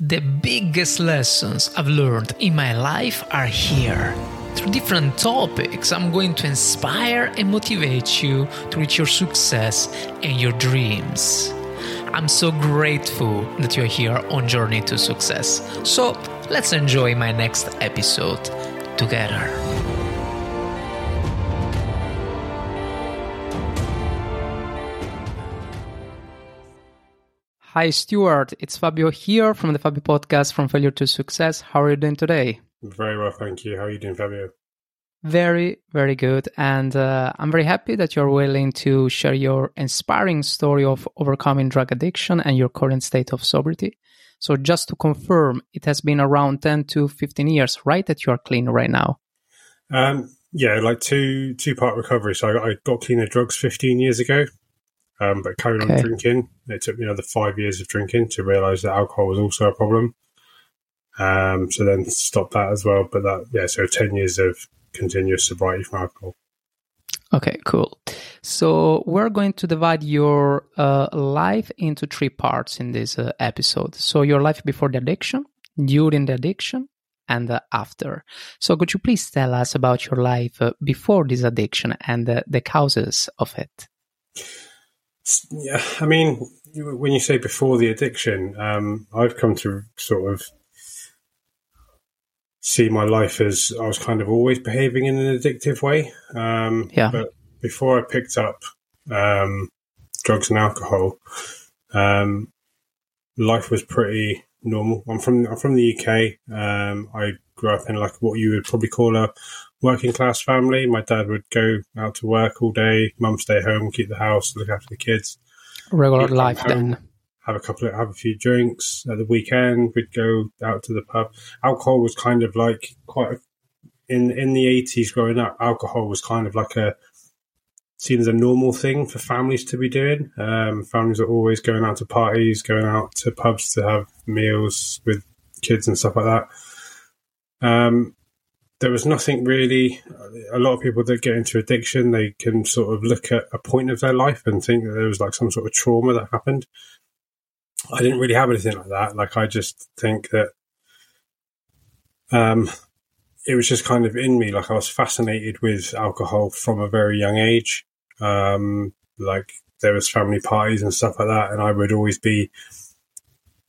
The biggest lessons I've learned in my life are here. Through different topics, I'm going to inspire and motivate you to reach your success and your dreams. I'm so grateful that you're here on Journey to Success. So let's enjoy my next episode together. Hi, Stewart. It's Fabio here from the Fabio Podcast from Failure to Success. How are you doing today? Very well, thank you. How are you doing, Fabio? Very, very good. And uh, I'm very happy that you're willing to share your inspiring story of overcoming drug addiction and your current state of sobriety. So, just to confirm, it has been around 10 to 15 years, right, that you are clean right now? Um, yeah, like two two part recovery. So, I, I got clean of drugs 15 years ago um, but carried okay. on drinking. It took me another five years of drinking to realise that alcohol was also a problem. Um, so then stopped that as well. But that, yeah, so 10 years of continuous sobriety from alcohol. Okay, cool. So we're going to divide your uh, life into three parts in this uh, episode. So your life before the addiction, during the addiction, and uh, after. So could you please tell us about your life uh, before this addiction and the causes of it? Yeah, I mean, when you say before the addiction, um, I've come to sort of see my life as I was kind of always behaving in an addictive way. Um, yeah. But before I picked up um, drugs and alcohol, um, life was pretty normal. I'm from I'm from the UK. Um, I grew up in like what you would probably call a working class family. My dad would go out to work all day. Mum stay home, keep the house, look after the kids. Regular life then. Have a couple of have a few drinks at the weekend. We'd go out to the pub. Alcohol was kind of like quite a, in in the eighties. Growing up, alcohol was kind of like a seen as a normal thing for families to be doing. Um, families are always going out to parties, going out to pubs to have meals with kids and stuff like that. Um, there was nothing really. A lot of people that get into addiction, they can sort of look at a point of their life and think that there was like some sort of trauma that happened. I didn't really have anything like that. Like I just think that um, it was just kind of in me. Like I was fascinated with alcohol from a very young age. Um, like there was family parties and stuff like that, and I would always be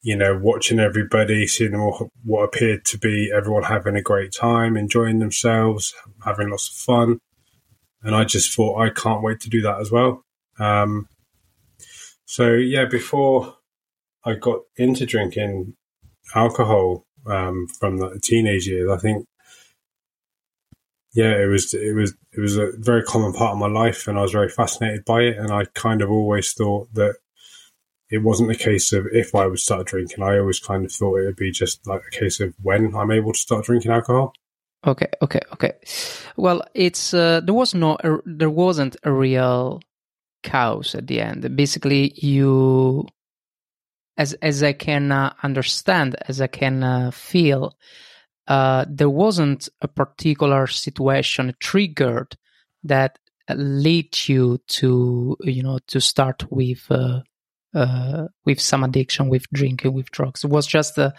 you know, watching everybody, seeing what, what appeared to be everyone having a great time, enjoying themselves, having lots of fun. And I just thought, I can't wait to do that as well. Um, so, yeah, before I got into drinking alcohol um, from the teenage years, I think, yeah, it was it was it was a very common part of my life, and I was very fascinated by it. And I kind of always thought that it wasn't a case of if I would start drinking. I always kind of thought it would be just like a case of when I'm able to start drinking alcohol. Okay, okay, okay. Well, it's uh, there was no uh, there wasn't a real cause at the end. Basically, you, as as I can uh, understand, as I can uh, feel, uh, there wasn't a particular situation triggered that led you to you know to start with uh, with some addiction, with drinking, with drugs. It was just a,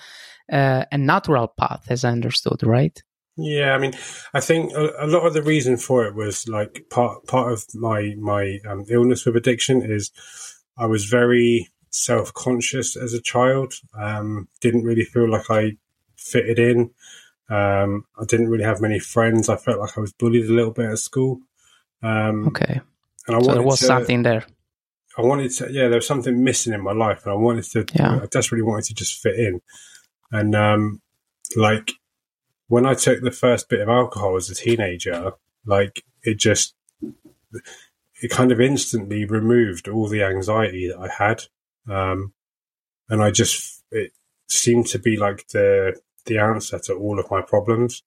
a, a natural path, as I understood, right? Yeah, I mean, I think a, a, lot of the reason for it was like part part of my my um, illness with addiction is I was very self conscious as a child. Um, didn't really feel like I fitted in. Um, I didn't really have many friends. I felt like I was bullied a little bit at school. Um, okay, and I so there was to, something there. I wanted to, yeah, there was something missing in my life, and I wanted to, yeah. I desperately wanted to just fit in. And um, like when I took the first bit of alcohol as a teenager, like it just, it kind of instantly removed all the anxiety that I had, um, and I just, it seemed to be like the the answer to all of my problems.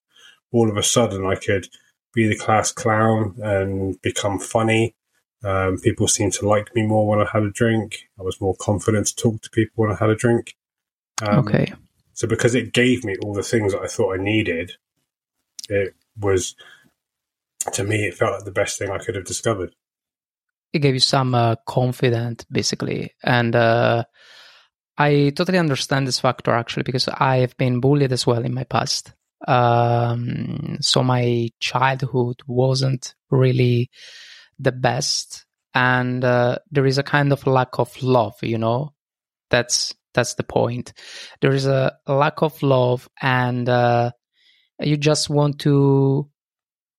All of a sudden, I could be the class clown and become funny um, people seemed to like me more when I had a drink. I was more confident to talk to people when I had a drink. Um, okay. So because it gave me all the things that I thought I needed, it was to me it felt like the best thing I could have discovered. It gave you some uh, confidence, basically, and uh, I totally understand this factor actually because I have been bullied as well in my past. Um, so my childhood wasn't really the best, and uh, there is a kind of lack of love. You know, that's that's the point. There is a lack of love, and uh, you just want to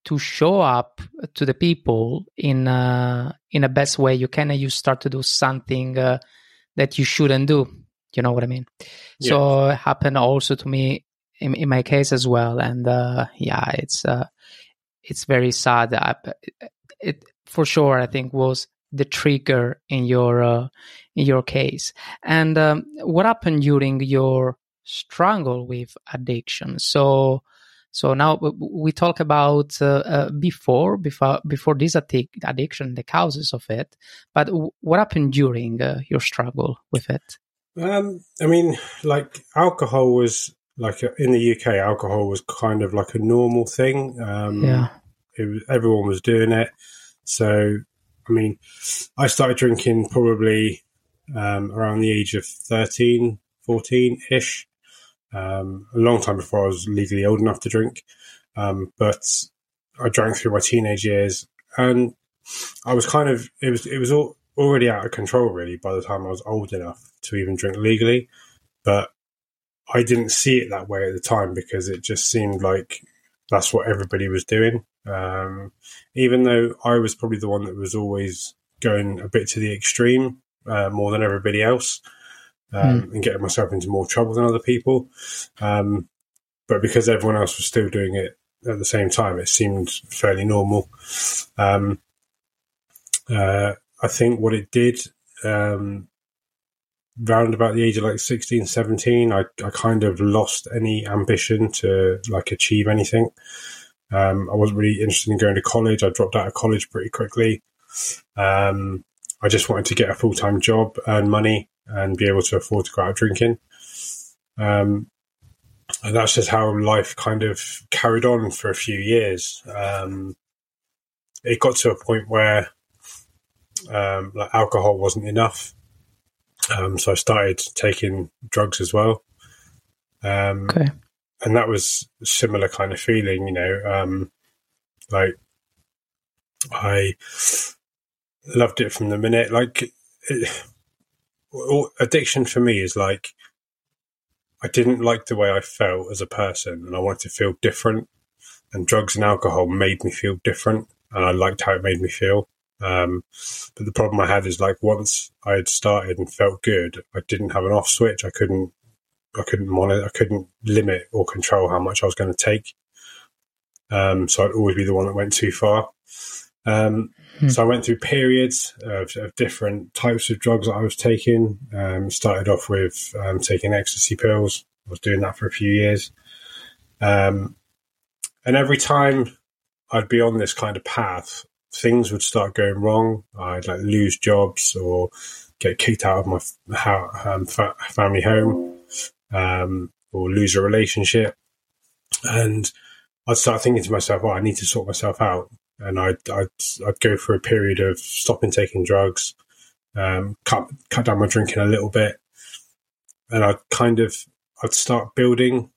to show up to the people in uh, in a best way you can, and you start to do something uh, that you shouldn't do you know what I mean? Yeah. So it happened also to me in, in my case as well. And uh, yeah, it's uh, it's very sad. I, it for sure, I think was the trigger in your uh, in your case. And um, what happened during your struggle with addiction? So. So now we talk about uh, uh, before before before this addiction, the causes of it. But what happened during uh, your struggle with it? Um, I mean, like alcohol was like in the UK, alcohol was kind of like a normal thing. Um, yeah, was, everyone was doing it. So, I mean, I started drinking probably um, around the age of 13, 14 ish. Um, a long time before I was legally old enough to drink. Um, but I drank through my teenage years and I was kind of, it was, it was all, already out of control really by the time I was old enough to even drink legally. But I didn't see it that way at the time because it just seemed like that's what everybody was doing. Um, even though I was probably the one that was always going a bit to the extreme uh, more than everybody else um, mm. and getting myself into more trouble than other people. Um, but because everyone else was still doing it at the same time, it seemed fairly normal. Um, uh, I think what it did, um, round about the age of like 16, 17, I, I kind of lost any ambition to like achieve anything. Um, I wasn't really interested in going to college. I dropped out of college pretty quickly. Um, I just wanted to get a full time job, earn money, and be able to afford to go out drinking. Um, and that's just how life kind of carried on for a few years. Um, it got to a point where um, like alcohol wasn't enough. Um, so I started taking drugs as well. Okay. And that was similar kind of feeling, you know, um, like I loved it from the minute. Like it, addiction for me is like I didn't like the way I felt as a person, and I wanted to feel different. And drugs and alcohol made me feel different, and I liked how it made me feel. Um, but the problem I had is like once I had started and felt good, I didn't have an off switch. I couldn't, I couldn't monitor, I couldn't limit or control how much I was going to take. Um, so I'd always be the one that went too far. Um, hmm. So I went through periods of, of, different types of drugs that I was taking. Um, started off with um, taking ecstasy pills. I was doing that for a few years. Um, and every time I'd be on this kind of path, things would start going wrong. I'd like lose jobs or get kicked out of my um, family home, um, or lose a relationship, and I'd start thinking to myself, "Oh, I need to sort myself out." And I'd I'd, I'd go for a period of stopping taking drugs, um, cut cut down my drinking a little bit, and I'd kind of I'd start building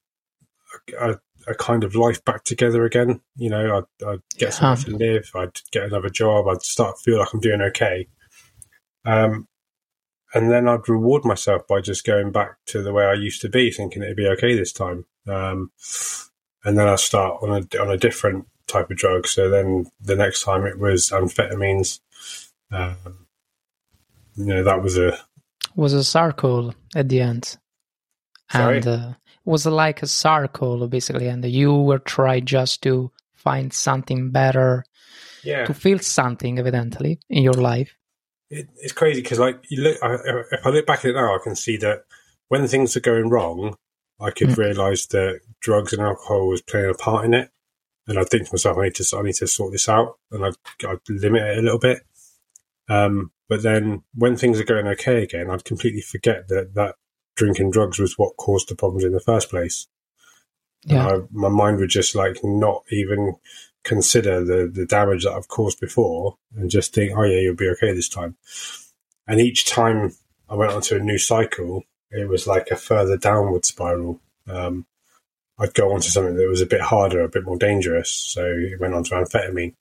a, a a kind of life back together again. You know, I'd, I'd get somewhere to live, I'd get another job, I'd start to feel like I'm doing okay. Um, and then I'd reward myself by just going back to the way I used to be, thinking it'd be okay this time. Um, and then I start on a on a different type of drug. So then the next time it was amphetamines. Um, you know, that was a was a circle at the end. Sorry? And uh, was like a circle basically, and you were trying just to find something better, yeah, to feel something evidently in your life. It, it's crazy because like you look, I, if I look back at it now, I can see that when things are going wrong, I could mm. realize that drugs and alcohol was playing a part in it, and I think to myself, I need to, I need to sort this out, and I, I limit it a little bit. Um, but then when things are going okay again, I'd completely forget that that drinking drugs was what caused the problems in the first place. Yeah. I, my mind would just like not even consider the, the damage that I've caused before and just think, oh yeah, you'll be okay this time. And each time I went onto a new cycle, it was like a further downward spiral. Um, I'd go on to something that was a bit harder, a bit more dangerous. So it went on to amphetamine.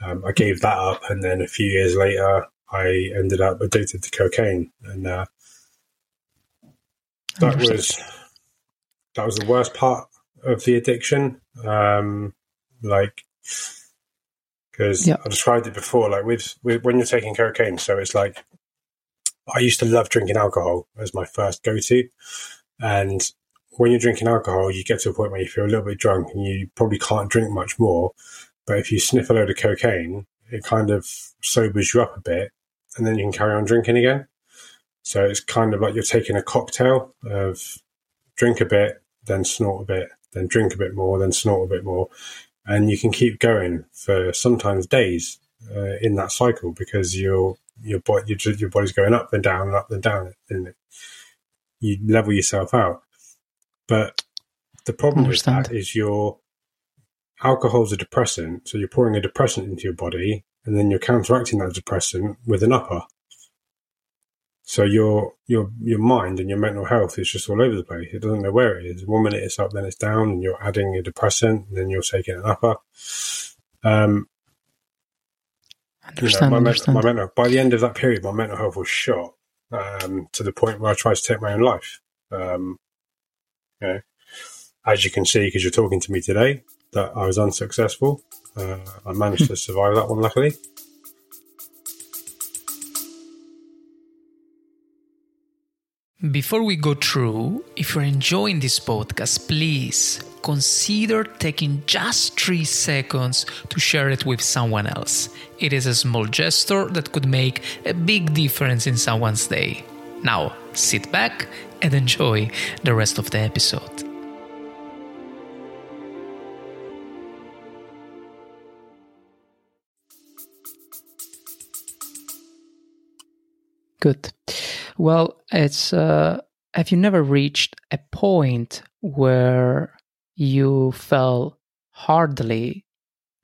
Um, I gave that up, and then a few years later, I ended up addicted to cocaine, and uh, that was that was the worst part of the addiction. Um, like because I described it before, like with, with when you're taking cocaine. So it's like I used to love drinking alcohol as my first go to, and when you're drinking alcohol, you get to a point where you feel a little bit drunk and you probably can't drink much more. But if you sniff a load of cocaine, it kind of sobers you up a bit and then you can carry on drinking again. So it's kind of like you're taking a cocktail of drink a bit, then snort a bit, then drink a bit more, then snort a bit more. And you can keep going for sometimes days uh, in that cycle because your your body your, your body's going up and down and up and down, and you level yourself out. But the problem with that is your alcohol's a depressant, so you're pouring a depressant into your body, and then you're counteracting that depressant with an upper. So your your your mind and your mental health is just all over the place. It doesn't know where it is. One minute it's up, then it's down, and you're adding a depressant, then you're taking an upper. Um, understand, you know, my, understand. my mental, by the end of that period, my mental health was shot um, to the point where I tried to take my own life. Um, you know, as you can see, because you're talking to me today, that I was unsuccessful. Uh, I managed to survive that one, luckily. Before we go through, if you're enjoying this podcast, please consider taking just three seconds to share it with someone else. It is a small gesture that could make a big difference in someone's day. Now, sit back and enjoy the rest of the episode. Good. Well, it's uh, have you never reached a point where you fell hardly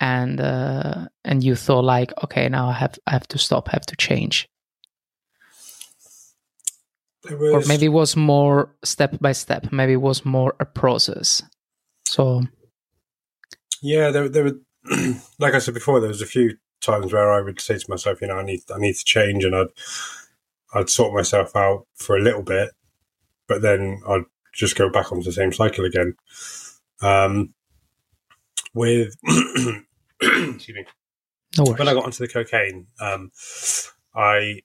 and uh, and you thought like, okay, now I have I have to stop, I have to change. Was, or maybe it was more step by step. Maybe it was more a process. So, yeah, there, there were, like I said before, there was a few times where I would say to myself, you know, I need, I need to change, and I'd, I'd sort myself out for a little bit, but then I'd just go back onto the same cycle again. Um, with, excuse me, no when I got onto the cocaine, um, I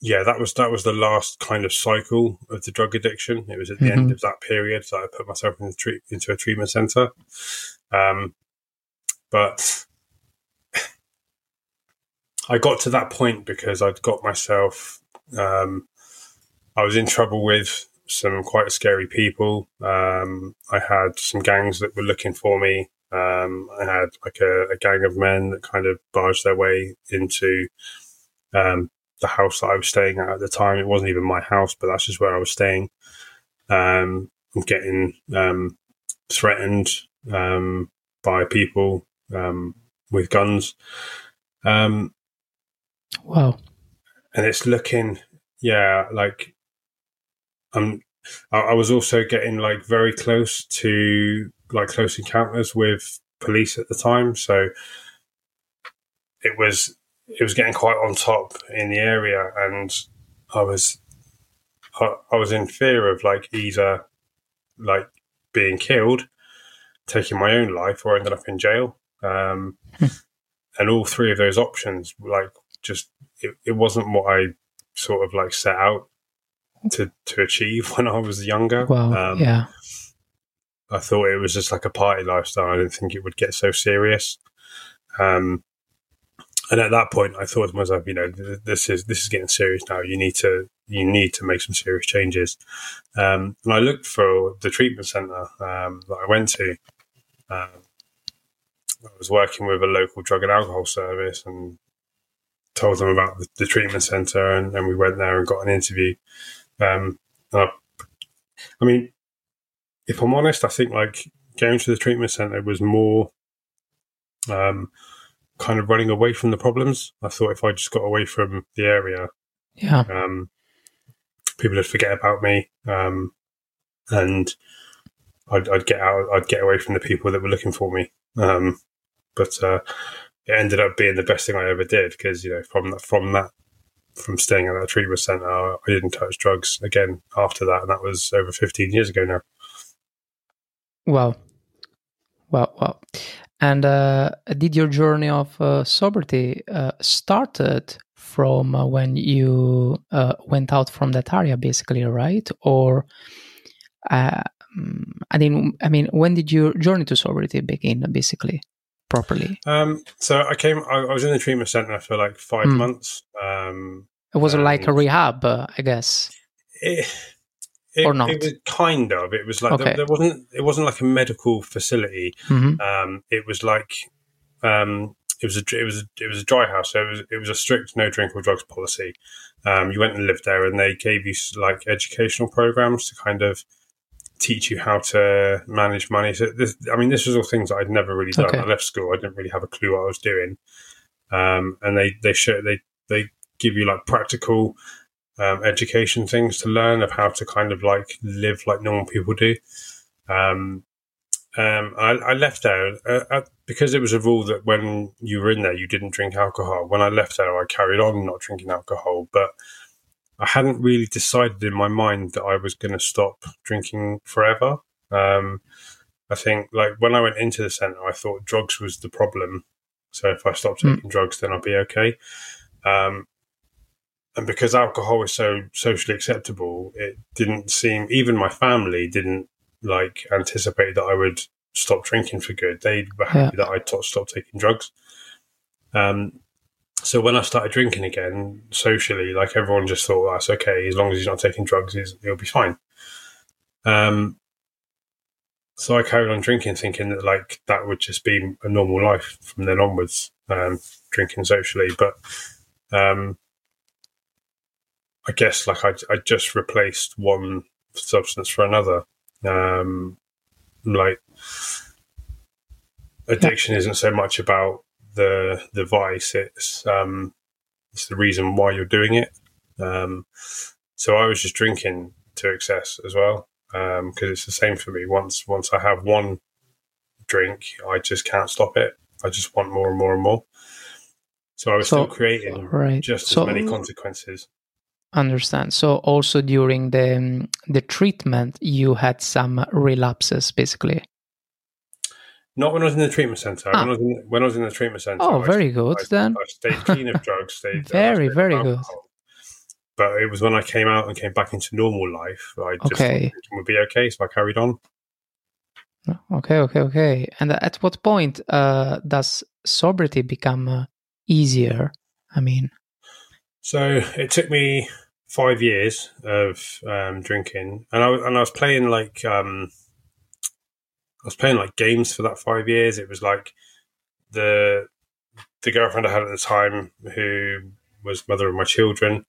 yeah, that was that was the last kind of cycle of the drug addiction. It was at the mm-hmm. end of that period that I put myself in treat, into a treatment center. Um, but I got to that point because I'd got myself. Um, I was in trouble with some quite scary people. Um, I had some gangs that were looking for me. Um, I had like a, a, gang of men that kind of barged their way into um, the house that I was staying at at the time. It wasn't even my house, but that's just where I was staying. Um, I'm getting um, threatened um, by people um, with guns. Um, wow. And it's looking, yeah, like um, I, I was also getting like very close to like close encounters with police at the time. So it was it was getting quite on top in the area, and I was I, I was in fear of like either like being killed, taking my own life, or ending up in jail. Um, and all three of those options, like just it, it wasn't what I sort of like set out to to achieve when I was younger. Well, um, yeah. I thought it was just like a party lifestyle. I didn't think it would get so serious. Um, and at that point, I thought to myself, you know, this is this is getting serious now. You need to you need to make some serious changes. Um, and I looked for the treatment center um, that I went to. Um, I was working with a local drug and alcohol service and told them about the, the treatment center, and, and, we went there and got an interview. Um, I, I mean, if I'm honest, I think like going to the treatment center was more. Um, kind of running away from the problems. I thought if I just got away from the area, yeah, um, people would forget about me, um, and I'd, I'd, get out. I'd get away from the people that were looking for me. Um, but uh, it ended up being the best thing I ever did because you know from that from that from staying at that treatment center, I didn't touch drugs again after that, and that was over 15 years ago now. Wow, wow, wow! And uh, did your journey of uh, sobriety uh, started from uh, when you uh, went out from that area, basically, right? Or uh, mm, I mean, I mean, when did your journey to sobriety begin, basically? Properly? Um, so I came. I, I, was in the treatment center for like five mm. months. Um, it was like a rehab, uh, I guess. It, it, or not? It was kind of. It was like okay. there, there, wasn't. It wasn't like a medical facility. Mm-hmm. Um, it was like. Um, it was a it was a, it was a dry house, so it was it was a strict no drink or drugs policy. Um, you went and lived there, and they gave you like educational programs to kind of teach you how to manage money. So this, I mean, this was all things that I'd never really done. Okay. I left school, I didn't really have a clue what I was doing. Um, and they they show they they give you like practical um, education things to learn of how to kind of like live like normal people do. Um, um, I, I, left there uh, uh, because it was a rule that when you were in there, you didn't drink alcohol. When I left there, I carried on not drinking alcohol, but I hadn't really decided in my mind that I was going to stop drinking forever. Um, I think, like, when I went into the center, I thought drugs was the problem. So if I stopped hmm. taking mm. drugs, then I'll be okay. Um, and because alcohol is so socially acceptable, it didn't seem, even my family didn't like anticipate that I would stop drinking for good. They were happy yeah. that I t- stopped taking drugs. Um, so when I started drinking again socially, like everyone just thought that's okay as long as he's not taking drugs, he'll be fine. Um, so I carried on drinking, thinking that like that would just be a normal life from then onwards, um, drinking socially. But um, I guess like I, I just replaced one substance for another. Um, like addiction isn't so much about the the vice. It's um, it's the reason why you're doing it. Um, so I was just drinking to excess as well because um, it's the same for me. Once once I have one drink, I just can't stop it. I just want more and more and more. So I was so, still creating right. just so, as many consequences. Understand. So also during the the treatment, you had some relapses, basically. Not when I was in the treatment centre. Ah. When, I was in, when I was in the treatment centre. Oh, I very good I, then. I stayed clean of drugs. Stayed, very, very good. But it was when I came out and came back into normal life, I just okay. would be okay, so I carried on. Okay, okay, okay. And at what point uh, does sobriety become uh, easier? I mean, so it took me five years of um, drinking, and I and I was playing like um, was playing like games for that five years. It was like the the girlfriend I had at the time, who was mother of my children.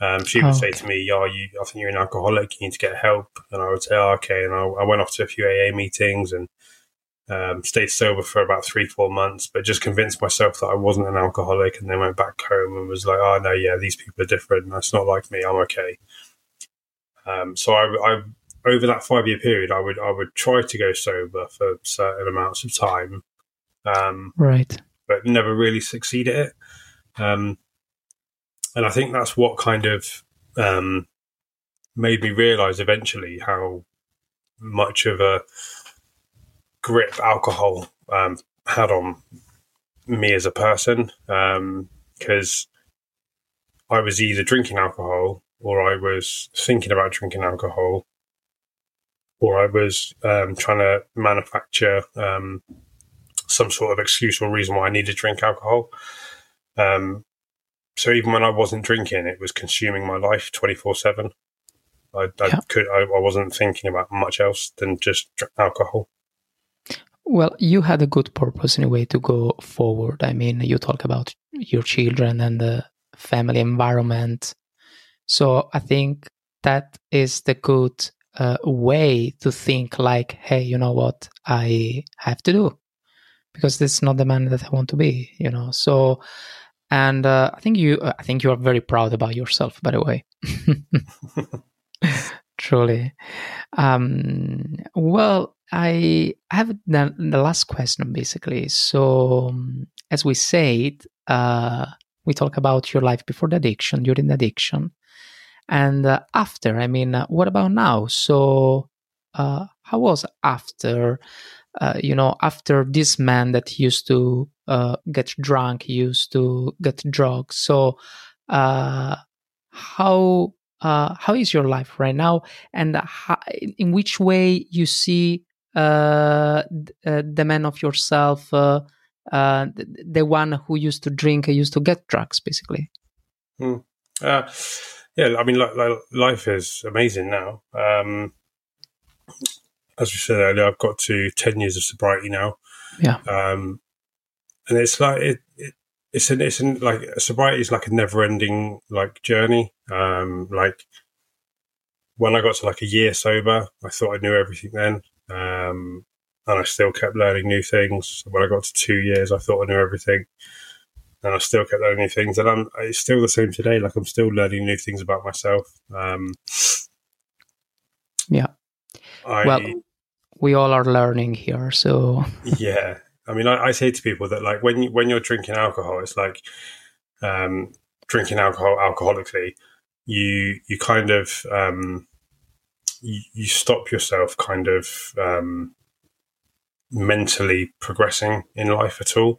Um, she would say to me, "Yeah, you, I think you're an alcoholic. You need to get help." And I would say, oh, "Okay." And I, I, went off to a few AA meetings and um, stayed sober for about three, four months, but just convinced myself that I wasn't an alcoholic. And then went back home and was like, "Oh no, yeah, these people are different. That's not like me. I'm okay." Um, so I, I over that five year period, I would I would try to go sober for certain amounts of time, um, right, but never really succeed at it. Um, and I think that's what kind of um, made me realize eventually how much of a grip alcohol um, had on me as a person because um, I was either drinking alcohol or I was thinking about drinking alcohol or I was um, trying to manufacture um, some sort of excuse or reason why I needed to drink alcohol. Um, so even when I wasn't drinking, it was consuming my life twenty four seven. I, yeah. could I, I wasn't thinking about much else than just alcohol. Well, you had a good purpose in a way to go forward. I mean, you talk about your children and the family environment. So I think that is the good uh, way to think like, hey, you know what, I have to do because this is not the man that I want to be, you know. So and uh, I think you uh, I think you are very proud about yourself. By the way, truly. Um, well, I have the, the last question basically. So, um, as we said, uh, we talk about your life before the addiction, during the addiction, and uh, after. I mean, uh, what about now? So, uh, how was after? Uh, you know, after this man that used to uh, get drunk, used to get drugs. So, how how is your life right now, and how, in which way you see uh, uh, the man of yourself, uh, uh, the, the, one who used to drink, used to get drugs, basically. Hmm. Uh, yeah, I mean, like, like, life is amazing now. Um, as we said earlier, I've got to ten years of sobriety now. Yeah, um, and it's like it, it it's an it's an like sobriety is like a never ending like journey. Um, like when I got to like a year sober, I thought I knew everything then. Um, and I still kept learning new things. When I got to two years, I thought I knew everything, and I still kept learning new things. And I'm it's still the same today. Like I'm still learning new things about myself. Um, yeah. I, well, we all are learning here. So yeah, I mean, I, I, say to people that like when you, when you're drinking alcohol, it's like um, drinking alcohol alcoholically. You you kind of um, you, you stop yourself kind of um, mentally progressing in life at all.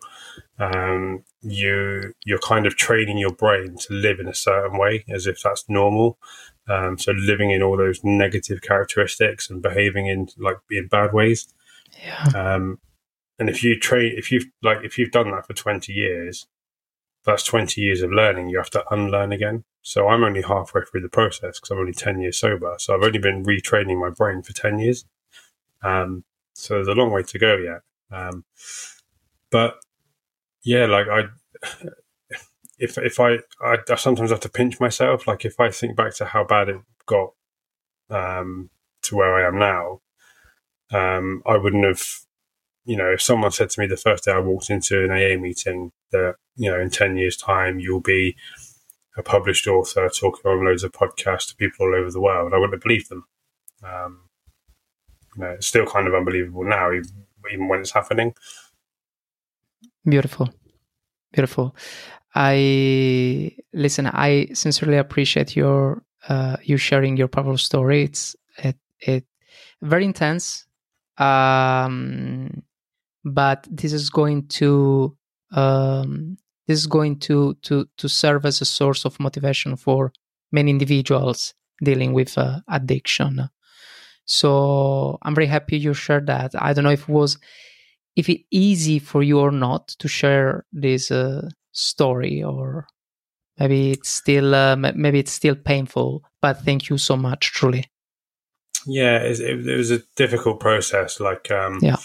Um, you you're kind of training your brain to live in a certain way as if that's normal. Um, so living in all those negative characteristics and behaving in like in bad ways. Yeah. Um, and if you train, if you've like if you've done that for twenty years, that's 20 years of learning you have to unlearn again. So I'm only halfway through the process because I'm only 10 years sober. So I've only been retraining my brain for 10 years. Um, so there's a long way to go yet. Um, but yeah, like I, if, if I, I, I, sometimes have to pinch myself. Like if I think back to how bad it got, um, to where I am now, um, I wouldn't have, you know, if someone said to me the first day I walked into an AA meeting that you know in 10 years time you'll be a published author talking on loads of podcasts to people all over the world i wouldn't have believed them um, know, it's still kind of unbelievable now even, even when it's happening. Beautiful. Beautiful. I listen i sincerely appreciate your uh, you sharing your powerful story. It's it it very intense. Um but this is going to um, this is going to to to serve as a source of motivation for many individuals dealing with uh, addiction. So I'm very happy you shared that. I don't know if it was if it easy for you or not to share this uh, story or maybe it's still uh, maybe it's still painful but thank you so much truly yeah it, it was a difficult process like um, yeah.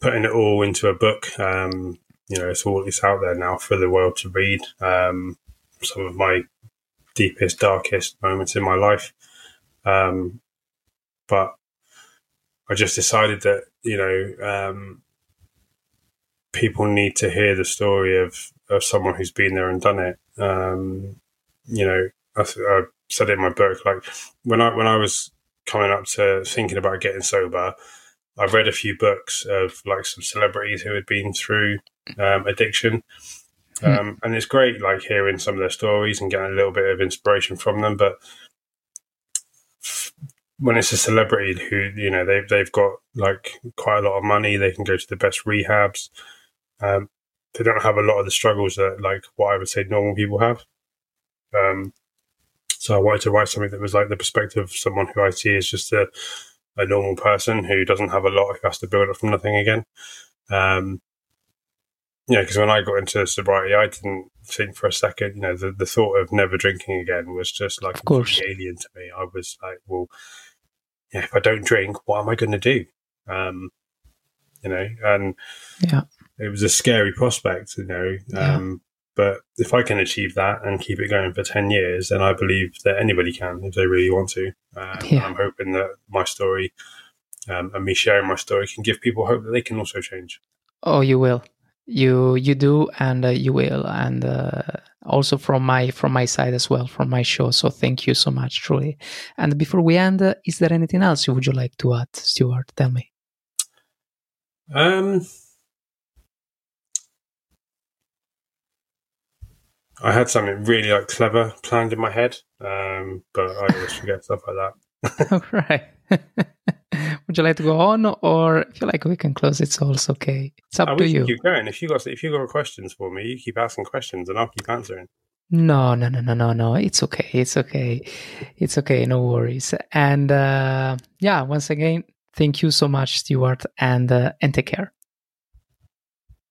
putting it all into a book um, you know, it's all it's out there now for the world to read. Um, some of my deepest, darkest moments in my life. Um, but I just decided that, you know, um, people need to hear the story of, of someone who's been there and done it. Um, you know, I, I said in my book, like when I, when I was coming up to thinking about getting sober, I read a few books of like some celebrities who had been through um, addiction. Hmm. Um, and it's great, like hearing some of their stories and getting a little bit of inspiration from them. But when it's a celebrity who, you know, they've, they've got like quite a lot of money, they can go to the best rehabs. Um, they don't have a lot of the struggles that, like, what I would say normal people have. Um, so I wanted to write something that was like the perspective of someone who I see is just a, a normal person who doesn't have a lot, who has to build up from nothing again. Um, know, because when I got into sobriety, I didn't think for a second, you know, the, the thought of never drinking again was just like of course. alien to me. I was like, well, yeah, if I don't drink, what am I going to do? Um, you know, and yeah, it was a scary prospect, you know. Um, yeah. But if I can achieve that and keep it going for 10 years, then I believe that anybody can if they really want to. Um, yeah. I'm hoping that my story um, and me sharing my story can give people hope that they can also change. Oh, you will you you do and uh, you will. And uh, also from my from my side as well from my show. So thank you so much truly. And before we end uh, is there anything else you would you like to add Stewart? Tell me. Um I had something really like clever planned in my head, um, but I always forget stuff like that. All right. Would you like to go on, or if you like, we can close. It's also okay. It's up oh, to you. Keep going. If you got if you got questions for me, you keep asking questions, and I'll keep answering. No, no, no, no, no, no. It's okay. It's okay. It's okay. No worries. And uh, yeah, once again, thank you so much, Stewart, and uh, and take care.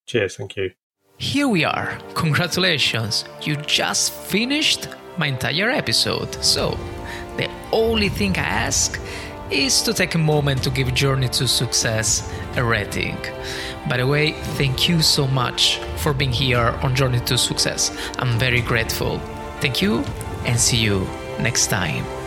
Cheers. Thank you. Here we are. Congratulations. You just finished my entire episode. So, the only thing I ask is to take a moment to give Journey to Success a rating. By the way, thank you so much for being here on Journey to Success. I'm very grateful. Thank you and see you next time.